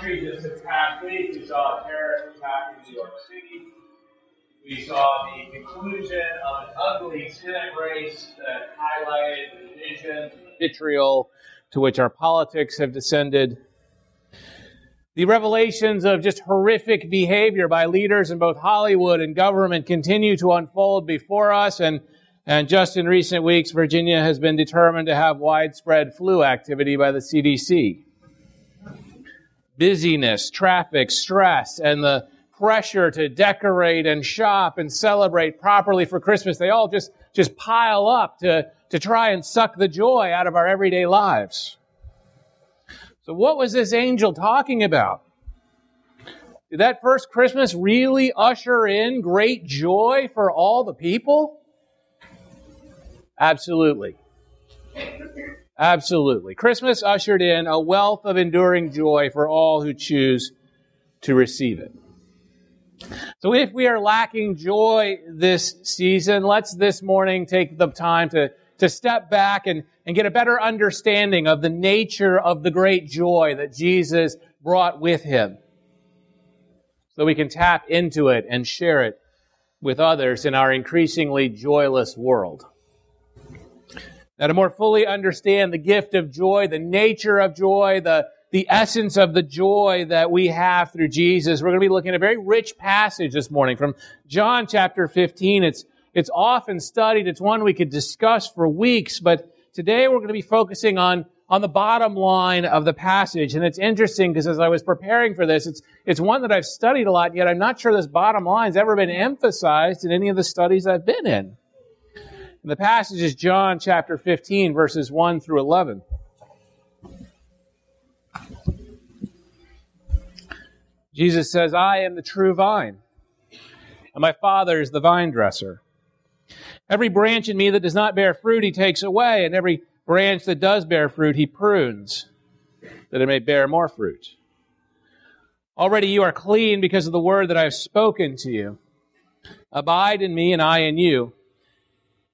country just this past week. We saw a terrorist attack in New York City. We saw the conclusion of an ugly Senate race that highlighted the division, vitriol to which our politics have descended. The revelations of just horrific behavior by leaders in both Hollywood and government continue to unfold before us. And, and just in recent weeks, Virginia has been determined to have widespread flu activity by the CDC. Busyness, traffic, stress, and the pressure to decorate and shop and celebrate properly for Christmas, they all just, just pile up to, to try and suck the joy out of our everyday lives. So, what was this angel talking about? Did that first Christmas really usher in great joy for all the people? Absolutely. Absolutely. Christmas ushered in a wealth of enduring joy for all who choose to receive it. So if we are lacking joy this season, let's this morning take the time to, to step back and, and get a better understanding of the nature of the great joy that Jesus brought with him. So we can tap into it and share it with others in our increasingly joyless world. Now, to more fully understand the gift of joy, the nature of joy, the, the essence of the joy that we have through Jesus, we're going to be looking at a very rich passage this morning from John chapter 15. It's it's often studied. It's one we could discuss for weeks, but today we're going to be focusing on, on the bottom line of the passage. And it's interesting because as I was preparing for this, it's, it's one that I've studied a lot, yet I'm not sure this bottom line's ever been emphasized in any of the studies I've been in. And the passage is John chapter 15, verses 1 through 11. Jesus says, I am the true vine, and my Father is the vine dresser. Every branch in me that does not bear fruit, he takes away, and every branch that does bear fruit, he prunes, that it may bear more fruit. Already you are clean because of the word that I have spoken to you. Abide in me, and I in you.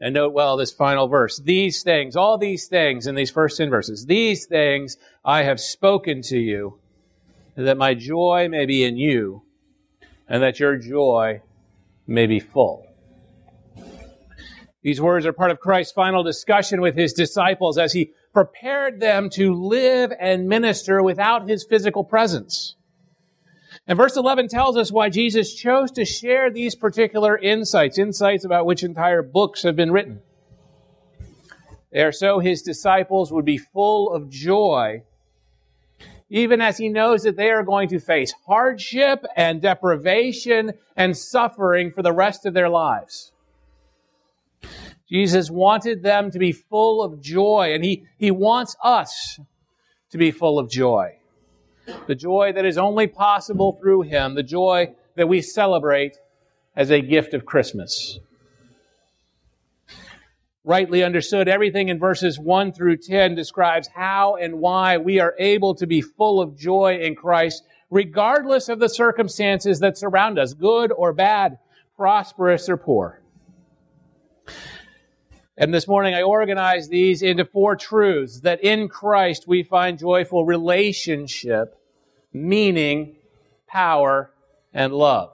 And note well this final verse. These things, all these things in these first 10 verses, these things I have spoken to you, that my joy may be in you, and that your joy may be full. These words are part of Christ's final discussion with his disciples as he prepared them to live and minister without his physical presence. And verse 11 tells us why Jesus chose to share these particular insights, insights about which entire books have been written. They are so his disciples would be full of joy, even as he knows that they are going to face hardship and deprivation and suffering for the rest of their lives. Jesus wanted them to be full of joy, and he, he wants us to be full of joy. The joy that is only possible through Him, the joy that we celebrate as a gift of Christmas. Rightly understood, everything in verses 1 through 10 describes how and why we are able to be full of joy in Christ, regardless of the circumstances that surround us, good or bad, prosperous or poor. And this morning I organized these into four truths that in Christ we find joyful relationship, meaning, power, and love.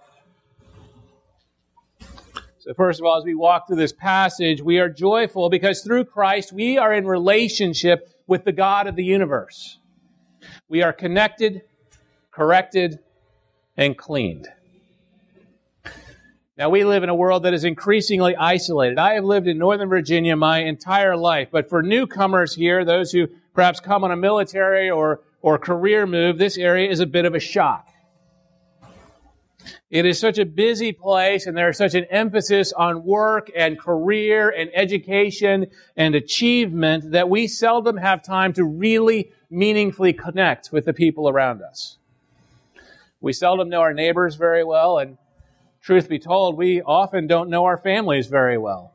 So first of all, as we walk through this passage, we are joyful because through Christ we are in relationship with the God of the universe. We are connected, corrected, and cleaned. Now, we live in a world that is increasingly isolated. I have lived in Northern Virginia my entire life, but for newcomers here, those who perhaps come on a military or, or career move, this area is a bit of a shock. It is such a busy place and there's such an emphasis on work and career and education and achievement that we seldom have time to really meaningfully connect with the people around us. We seldom know our neighbors very well and truth be told, we often don't know our families very well.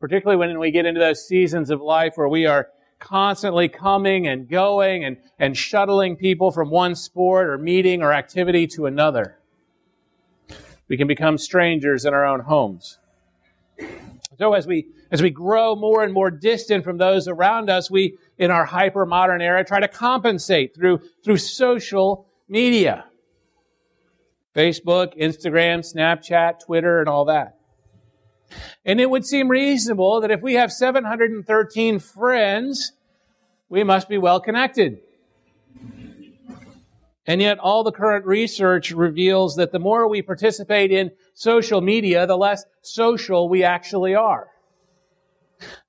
Particularly when we get into those seasons of life where we are constantly coming and going and, and shuttling people from one sport or meeting or activity to another. We can become strangers in our own homes. So as we as we grow more and more distant from those around us, we in our hyper modern era try to compensate through through social media. Facebook, Instagram, Snapchat, Twitter, and all that. And it would seem reasonable that if we have 713 friends, we must be well connected. And yet, all the current research reveals that the more we participate in social media, the less social we actually are.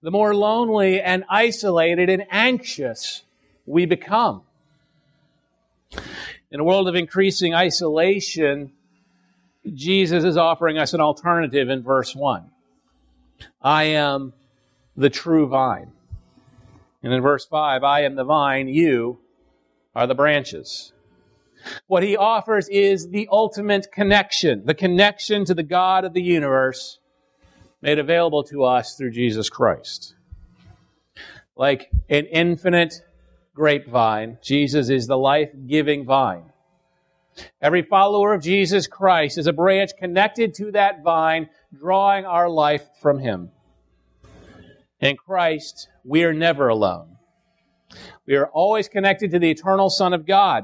The more lonely and isolated and anxious we become. In a world of increasing isolation, Jesus is offering us an alternative in verse 1. I am the true vine. And in verse 5, I am the vine, you are the branches. What he offers is the ultimate connection, the connection to the God of the universe made available to us through Jesus Christ. Like an infinite grapevine, Jesus is the life giving vine. Every follower of Jesus Christ is a branch connected to that vine, drawing our life from Him. In Christ, we are never alone. We are always connected to the eternal Son of God.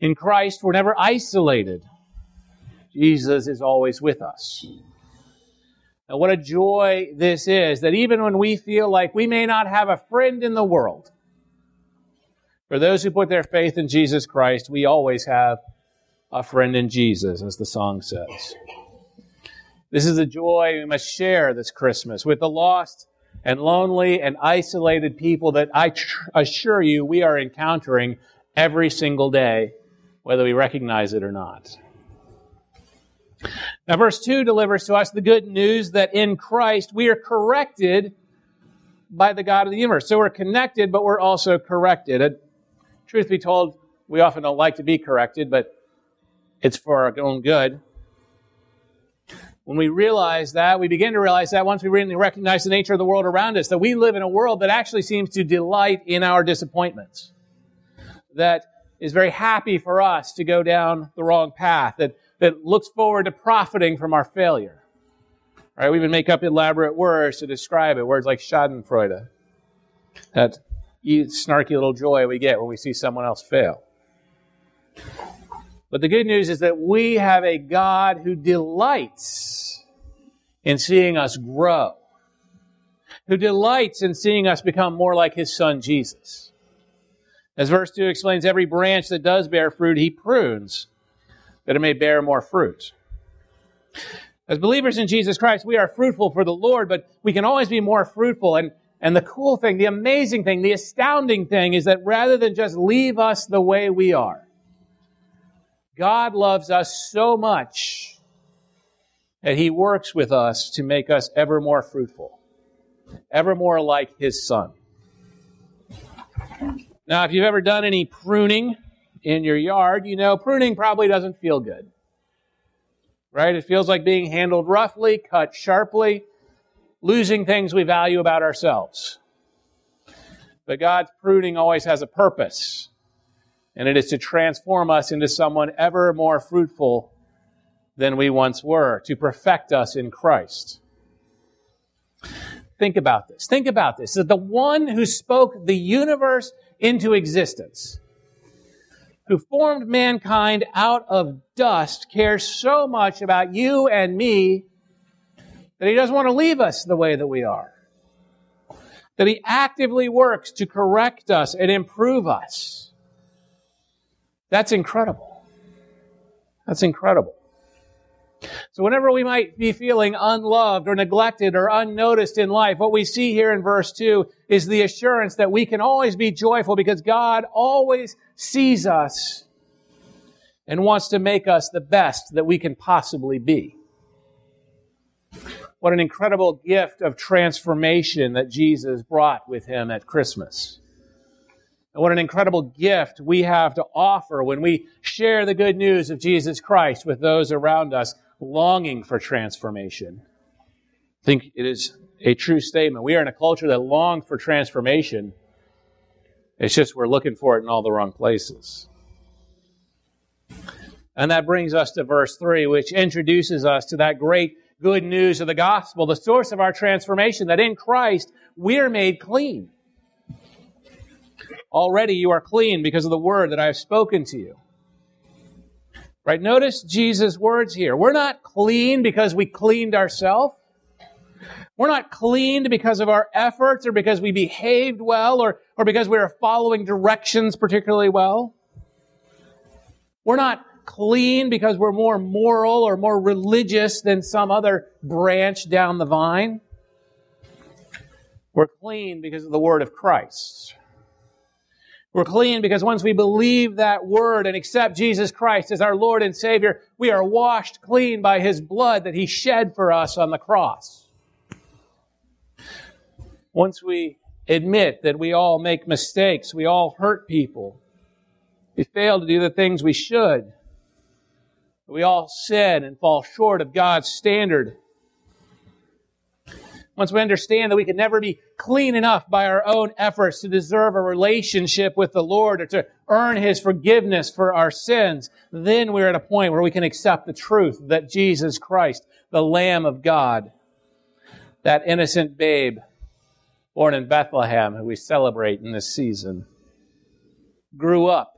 In Christ, we're never isolated. Jesus is always with us. And what a joy this is that even when we feel like we may not have a friend in the world, for those who put their faith in Jesus Christ, we always have a friend in Jesus, as the song says. This is a joy we must share this Christmas with the lost and lonely and isolated people that I tr- assure you we are encountering every single day whether we recognize it or not. Now, verse 2 delivers to us the good news that in Christ we are corrected by the God of the universe. So we're connected, but we're also corrected. And truth be told, we often don't like to be corrected, but it's for our own good. When we realize that, we begin to realize that once we really recognize the nature of the world around us, that we live in a world that actually seems to delight in our disappointments. That is very happy for us to go down the wrong path, that, that looks forward to profiting from our failure. Right? We even make up elaborate words to describe it, words like schadenfreude. That snarky little joy we get when we see someone else fail. But the good news is that we have a God who delights in seeing us grow, who delights in seeing us become more like his son Jesus. As verse 2 explains, every branch that does bear fruit, he prunes, that it may bear more fruit. As believers in Jesus Christ, we are fruitful for the Lord, but we can always be more fruitful. And, and the cool thing, the amazing thing, the astounding thing is that rather than just leave us the way we are, God loves us so much that he works with us to make us ever more fruitful, ever more like his son. Now, if you've ever done any pruning in your yard, you know pruning probably doesn't feel good. Right? It feels like being handled roughly, cut sharply, losing things we value about ourselves. But God's pruning always has a purpose, and it is to transform us into someone ever more fruitful than we once were, to perfect us in Christ. Think about this. Think about this. That the one who spoke the universe into existence, who formed mankind out of dust, cares so much about you and me that he doesn't want to leave us the way that we are. That he actively works to correct us and improve us. That's incredible. That's incredible. So whenever we might be feeling unloved or neglected or unnoticed in life, what we see here in verse 2 is the assurance that we can always be joyful because God always sees us and wants to make us the best that we can possibly be. What an incredible gift of transformation that Jesus brought with him at Christmas. And what an incredible gift we have to offer when we share the good news of Jesus Christ with those around us longing for transformation. I think it is a true statement. We are in a culture that longs for transformation. It's just we're looking for it in all the wrong places. And that brings us to verse 3, which introduces us to that great good news of the gospel, the source of our transformation, that in Christ we are made clean. Already you are clean because of the word that I have spoken to you. Right? Notice Jesus' words here. We're not clean because we cleaned ourselves. We're not cleaned because of our efforts or because we behaved well or, or because we are following directions particularly well. We're not clean because we're more moral or more religious than some other branch down the vine. We're clean because of the word of Christ. We're clean because once we believe that word and accept Jesus Christ as our Lord and Savior, we are washed clean by His blood that He shed for us on the cross. Once we admit that we all make mistakes, we all hurt people, we fail to do the things we should, we all sin and fall short of God's standard once we understand that we can never be clean enough by our own efforts to deserve a relationship with the Lord or to earn His forgiveness for our sins, then we're at a point where we can accept the truth that Jesus Christ, the Lamb of God, that innocent babe born in Bethlehem who we celebrate in this season, grew up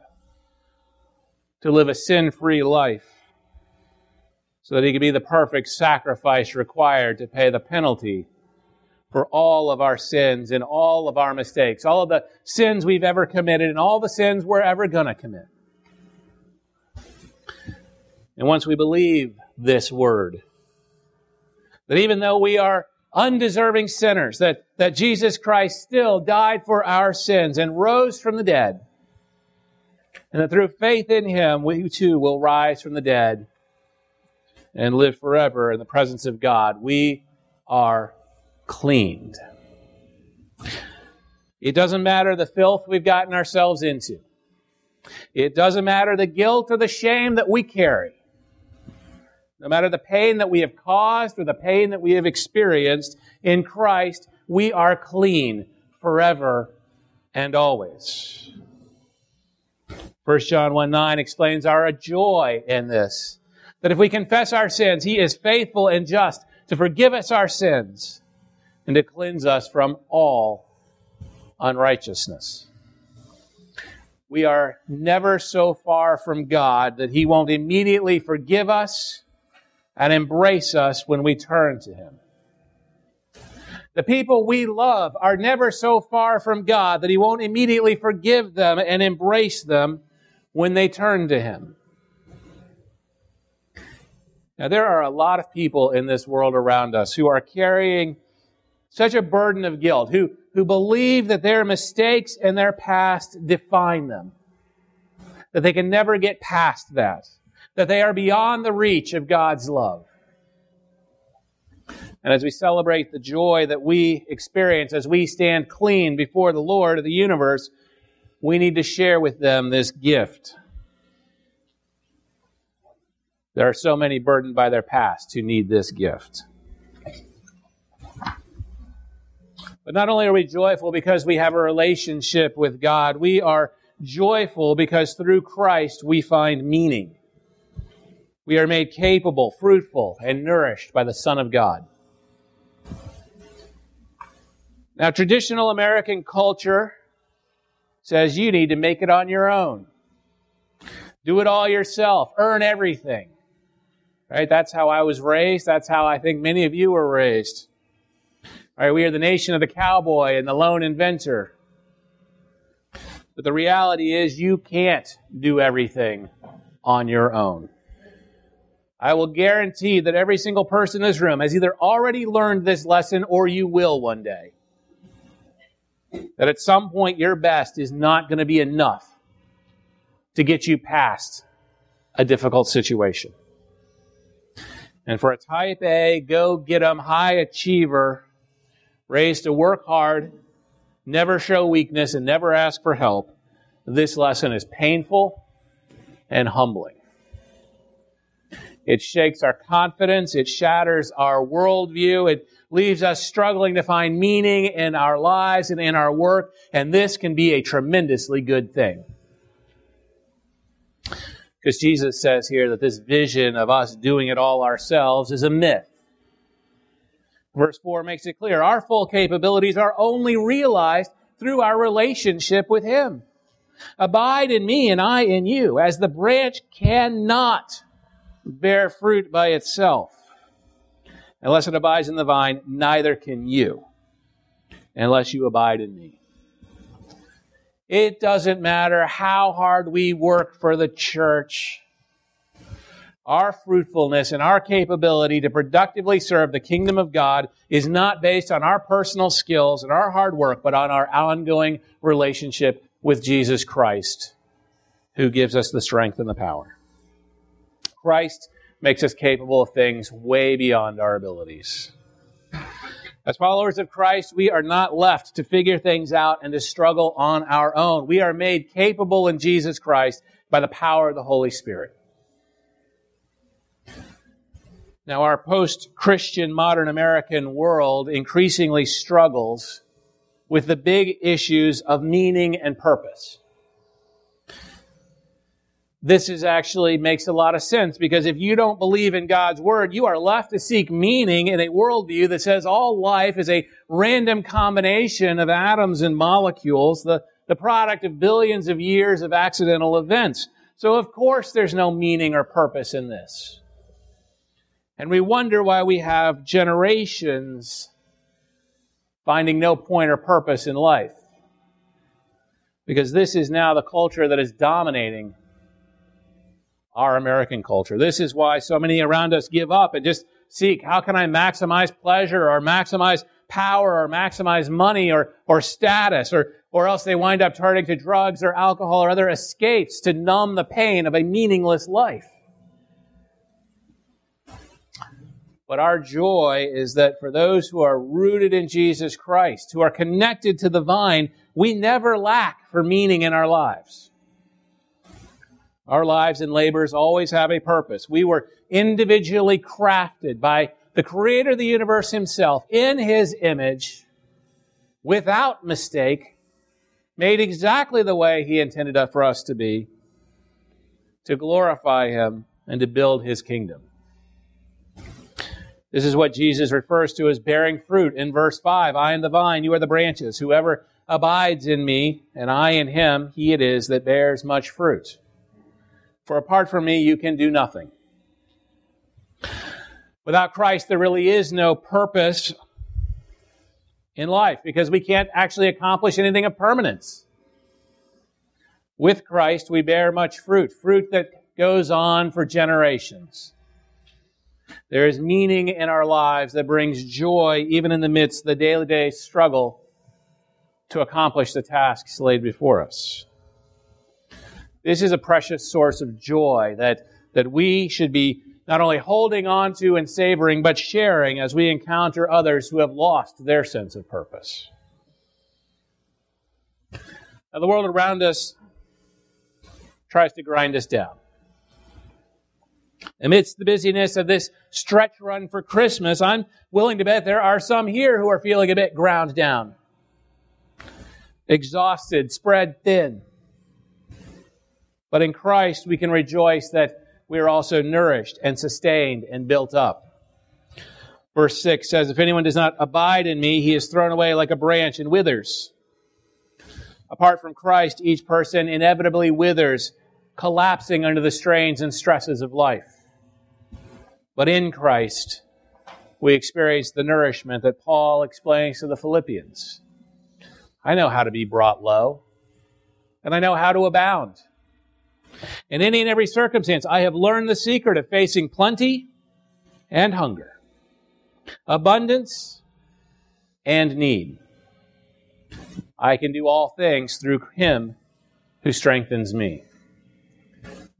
to live a sin-free life so that he could be the perfect sacrifice required to pay the penalty for all of our sins and all of our mistakes, all of the sins we've ever committed and all the sins we're ever going to commit. And once we believe this word, that even though we are undeserving sinners, that, that Jesus Christ still died for our sins and rose from the dead, and that through faith in him, we too will rise from the dead and live forever in the presence of God. We are cleaned. It doesn't matter the filth we've gotten ourselves into. It doesn't matter the guilt or the shame that we carry. No matter the pain that we have caused or the pain that we have experienced in Christ, we are clean forever and always. 1 John 1 9 explains our joy in this. That if we confess our sins, He is faithful and just to forgive us our sins and to cleanse us from all unrighteousness. We are never so far from God that He won't immediately forgive us and embrace us when we turn to Him. The people we love are never so far from God that He won't immediately forgive them and embrace them when they turn to Him. Now, there are a lot of people in this world around us who are carrying such a burden of guilt, who, who believe that their mistakes and their past define them, that they can never get past that, that they are beyond the reach of God's love. And as we celebrate the joy that we experience as we stand clean before the Lord of the universe, we need to share with them this gift. There are so many burdened by their past who need this gift. But not only are we joyful because we have a relationship with God, we are joyful because through Christ we find meaning. We are made capable, fruitful, and nourished by the Son of God. Now, traditional American culture says you need to make it on your own. Do it all yourself. Earn everything. Right? That's how I was raised. That's how I think many of you were raised. All right, we are the nation of the cowboy and the lone inventor. But the reality is, you can't do everything on your own. I will guarantee that every single person in this room has either already learned this lesson or you will one day. That at some point your best is not going to be enough to get you past a difficult situation. And for a type A, go get 'em high achiever, raised to work hard, never show weakness, and never ask for help, this lesson is painful and humbling. It shakes our confidence. It shatters our worldview. It leaves us struggling to find meaning in our lives and in our work. And this can be a tremendously good thing. Because Jesus says here that this vision of us doing it all ourselves is a myth. Verse 4 makes it clear our full capabilities are only realized through our relationship with Him. Abide in me and I in you, as the branch cannot bear fruit by itself. Unless it abides in the vine, neither can you, unless you abide in me. It doesn't matter how hard we work for the church. Our fruitfulness and our capability to productively serve the kingdom of God is not based on our personal skills and our hard work, but on our ongoing relationship with Jesus Christ, who gives us the strength and the power. Christ makes us capable of things way beyond our abilities. As followers of Christ, we are not left to figure things out and to struggle on our own. We are made capable in Jesus Christ by the power of the Holy Spirit. Now, our post Christian modern American world increasingly struggles with the big issues of meaning and purpose this is actually makes a lot of sense because if you don't believe in God's word, you are left to seek meaning in a worldview that says all life is a random combination of atoms and molecules, the, the product of billions of years of accidental events. So of course there's no meaning or purpose in this. And we wonder why we have generations finding no point or purpose in life. Because this is now the culture that is dominating our American culture. This is why so many around us give up and just seek how can I maximize pleasure or maximize power or maximize money or, or status or, or else they wind up turning to drugs or alcohol or other escapes to numb the pain of a meaningless life. But our joy is that for those who are rooted in Jesus Christ, who are connected to the vine, we never lack for meaning in our lives. Our lives and labors always have a purpose. We were individually crafted by the creator of the universe himself in his image without mistake, made exactly the way he intended for us to be, to glorify him and to build his kingdom. This is what Jesus refers to as bearing fruit in verse 5. I am the vine, you are the branches. Whoever abides in me, and I in him, he it is that bears much fruit. For apart from me, you can do nothing. Without Christ, there really is no purpose in life because we can't actually accomplish anything of permanence. With Christ, we bear much fruit, fruit that goes on for generations. There is meaning in our lives that brings joy even in the midst of the daily day struggle to accomplish the tasks laid before us. This is a precious source of joy that, that we should be not only holding on to and savoring, but sharing as we encounter others who have lost their sense of purpose. Now, the world around us tries to grind us down. Amidst the busyness of this stretch run for Christmas, I'm willing to bet there are some here who are feeling a bit ground down, exhausted, spread thin. But in Christ, we can rejoice that we are also nourished and sustained and built up. Verse 6 says, If anyone does not abide in me, he is thrown away like a branch and withers. Apart from Christ, each person inevitably withers, collapsing under the strains and stresses of life. But in Christ, we experience the nourishment that Paul explains to the Philippians. I know how to be brought low, and I know how to abound. In any and every circumstance, I have learned the secret of facing plenty and hunger, abundance and need. I can do all things through Him who strengthens me.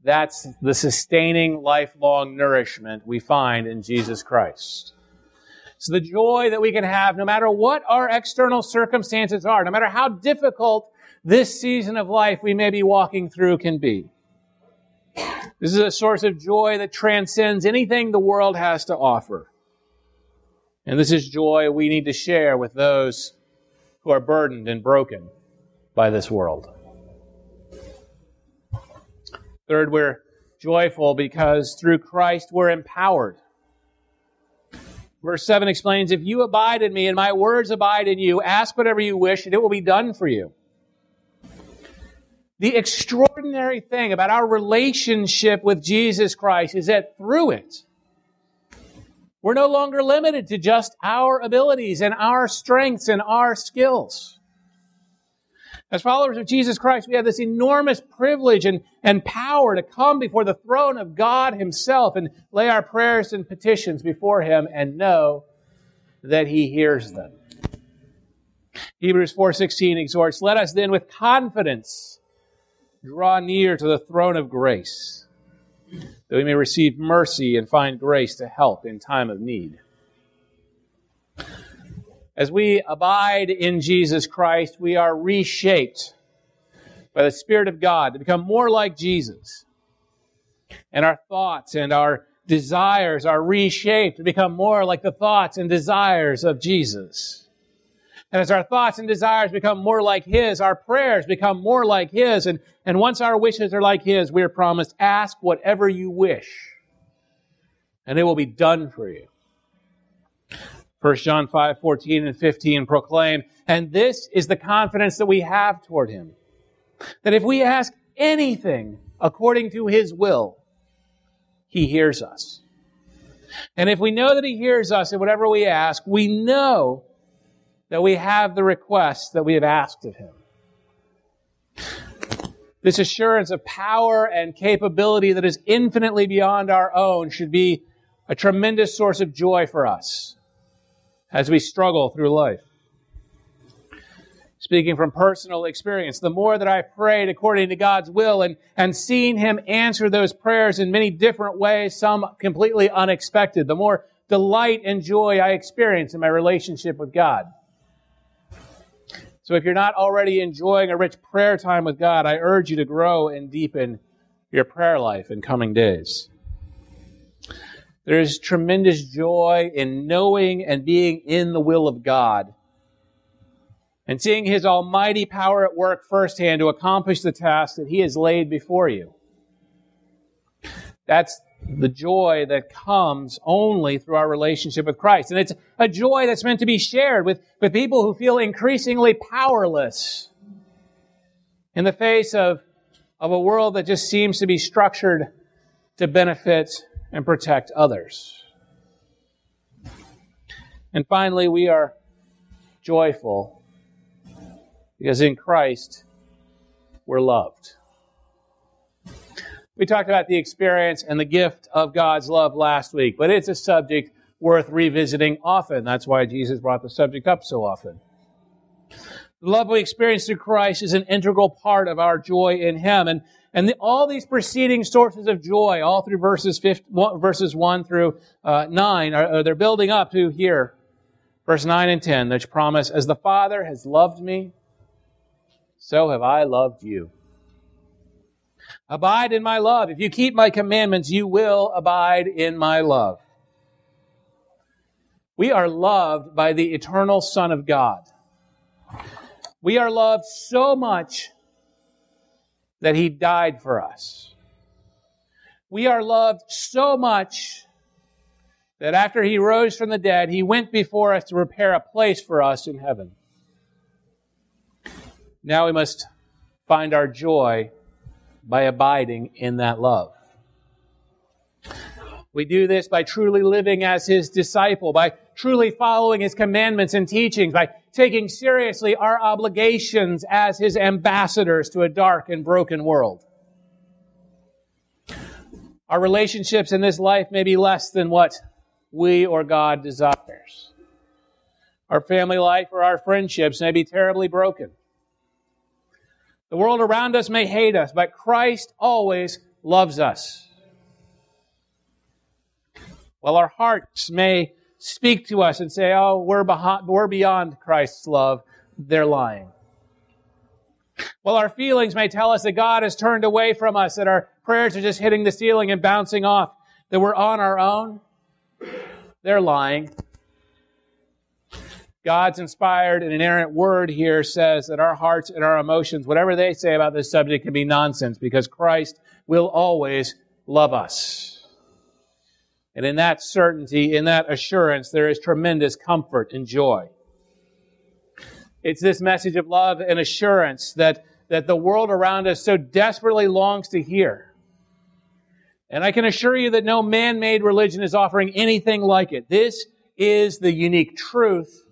That's the sustaining, lifelong nourishment we find in Jesus Christ. So the joy that we can have no matter what our external circumstances are, no matter how difficult this season of life we may be walking through can be. This is a source of joy that transcends anything the world has to offer. And this is joy we need to share with those who are burdened and broken by this world. Third, we're joyful because through Christ we're empowered. Verse 7 explains, If you abide in me and my words abide in you, ask whatever you wish and it will be done for you. The extraordinary thing about our relationship with Jesus Christ is that through it, we're no longer limited to just our abilities and our strengths and our skills. As followers of Jesus Christ, we have this enormous privilege and, and power to come before the throne of God Himself and lay our prayers and petitions before Him and know that He hears them. Hebrews 4:16 exhorts, "Let us then with confidence draw near to the throne of grace." that we may receive mercy and find grace to help in time of need. As we abide in Jesus Christ, we are reshaped by the Spirit of God to become more like Jesus. And our thoughts and our desires are reshaped to become more like the thoughts and desires of Jesus. And as our thoughts and desires become more like His, our prayers become more like His. And, and once our wishes are like His, we are promised, ask whatever you wish, and it will be done for you. 1 John 5, 14 and 15 proclaim, and this is the confidence that we have toward Him. That if we ask anything according to His will, He hears us. And if we know that He hears us in whatever we ask, we know that we have the request that we have asked of him. This assurance of power and capability that is infinitely beyond our own should be a tremendous source of joy for us as we struggle through life. Speaking from personal experience, the more that I prayed according to God's will and, and seen Him answer those prayers in many different ways, some completely unexpected, the more delight and joy I experience in my relationship with God. So if you're not already enjoying a rich prayer time with God, I urge you to grow and deepen your prayer life in coming days. There is tremendous joy in knowing and being in the will of God and seeing His almighty power at work firsthand to accomplish the task that He has laid before you. That's the joy that comes only through our relationship with Christ. And it's a joy that's meant to be shared with, with people who feel increasingly powerless in the face of, of a world that just seems to be structured to benefit and protect others. And finally, we are joyful because in Christ we're loved. We talked about the experience and the gift of God's love last week, but it's a subject worth revisiting often. That's why Jesus brought the subject up so often. The love we experience through Christ is an integral part of our joy in Him. And, and the, all these preceding sources of joy, all through verses, 1, verses 1 through uh, 9, are, are, they're building up to here. Verse 9 and 10, which promise, As the Father has loved me, so have I loved you. Abide in my love. If you keep my commandments, you will abide in my love. We are loved by the eternal Son of God. We are loved so much that he died for us. We are loved so much that after he rose from the dead, he went before us to prepare a place for us in heaven. Now we must find our joy by abiding in that love. We do this by truly living as his disciple, by truly following his commandments and teachings, by taking seriously our obligations as his ambassadors to a dark and broken world. Our relationships in this life may be less than what we or God desires. Our family life or our friendships may be terribly broken. The world around us may hate us, but Christ always loves us. While our hearts may speak to us and say, oh, we're, we're beyond Christ's love, they're lying. Well, our feelings may tell us that God has turned away from us, that our prayers are just hitting the ceiling and bouncing off, that we're on our own, they're lying. God's inspired and inerrant word here says that our hearts and our emotions, whatever they say about this subject, can be nonsense because Christ will always love us. And in that certainty, in that assurance, there is tremendous comfort and joy. It's this message of love and assurance that, that the world around us so desperately longs to hear. And I can assure you that no man made religion is offering anything like it. This is the unique truth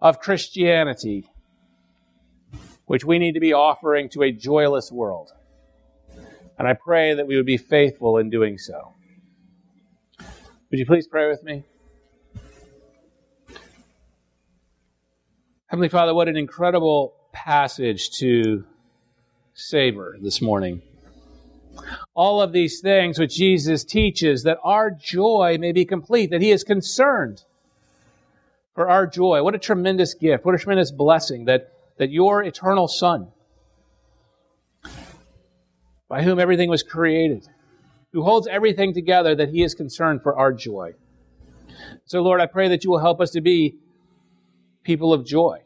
of Christianity, which we need to be offering to a joyless world. And I pray that we would be faithful in doing so. Would you please pray with me? Heavenly Father, what an incredible passage to savor this morning. All of these things which Jesus teaches that our joy may be complete, that He is concerned for our joy. What a tremendous gift. What a tremendous blessing that, that your eternal Son, by whom everything was created, who holds everything together, that he is concerned for our joy. So, Lord, I pray that you will help us to be people of joy.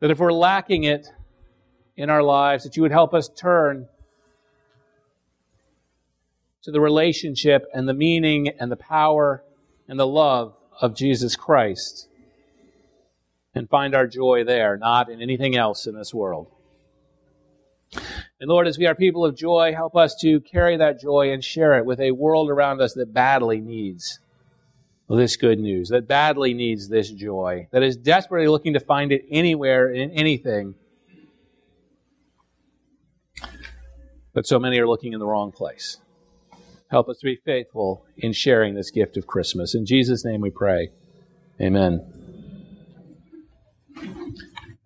That if we're lacking it in our lives, that you would help us turn to the relationship and the meaning and the power and the love of Jesus Christ and find our joy there, not in anything else in this world. And Lord, as we are people of joy, help us to carry that joy and share it with a world around us that badly needs this good news, that badly needs this joy, that is desperately looking to find it anywhere in anything. But so many are looking in the wrong place. Help us to be faithful in sharing this gift of Christmas. In Jesus' name we pray. Amen.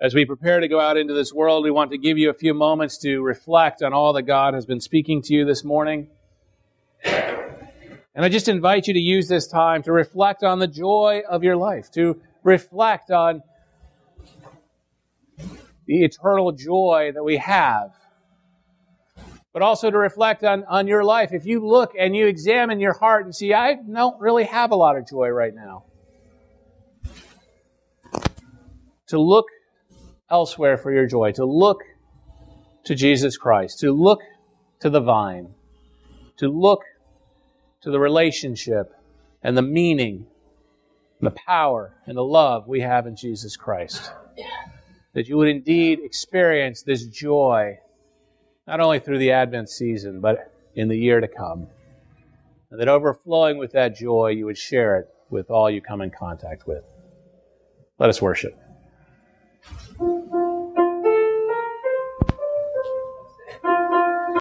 As we prepare to go out into this world, we want to give you a few moments to reflect on all that God has been speaking to you this morning. And I just invite you to use this time to reflect on the joy of your life, to reflect on the eternal joy that we have but also to reflect on, on your life. If you look and you examine your heart and see, I don't really have a lot of joy right now. To look elsewhere for your joy, to look to Jesus Christ, to look to the vine, to look to the relationship and the meaning, and the power and the love we have in Jesus Christ. That you would indeed experience this joy not only through the Advent season, but in the year to come. And that overflowing with that joy, you would share it with all you come in contact with. Let us worship.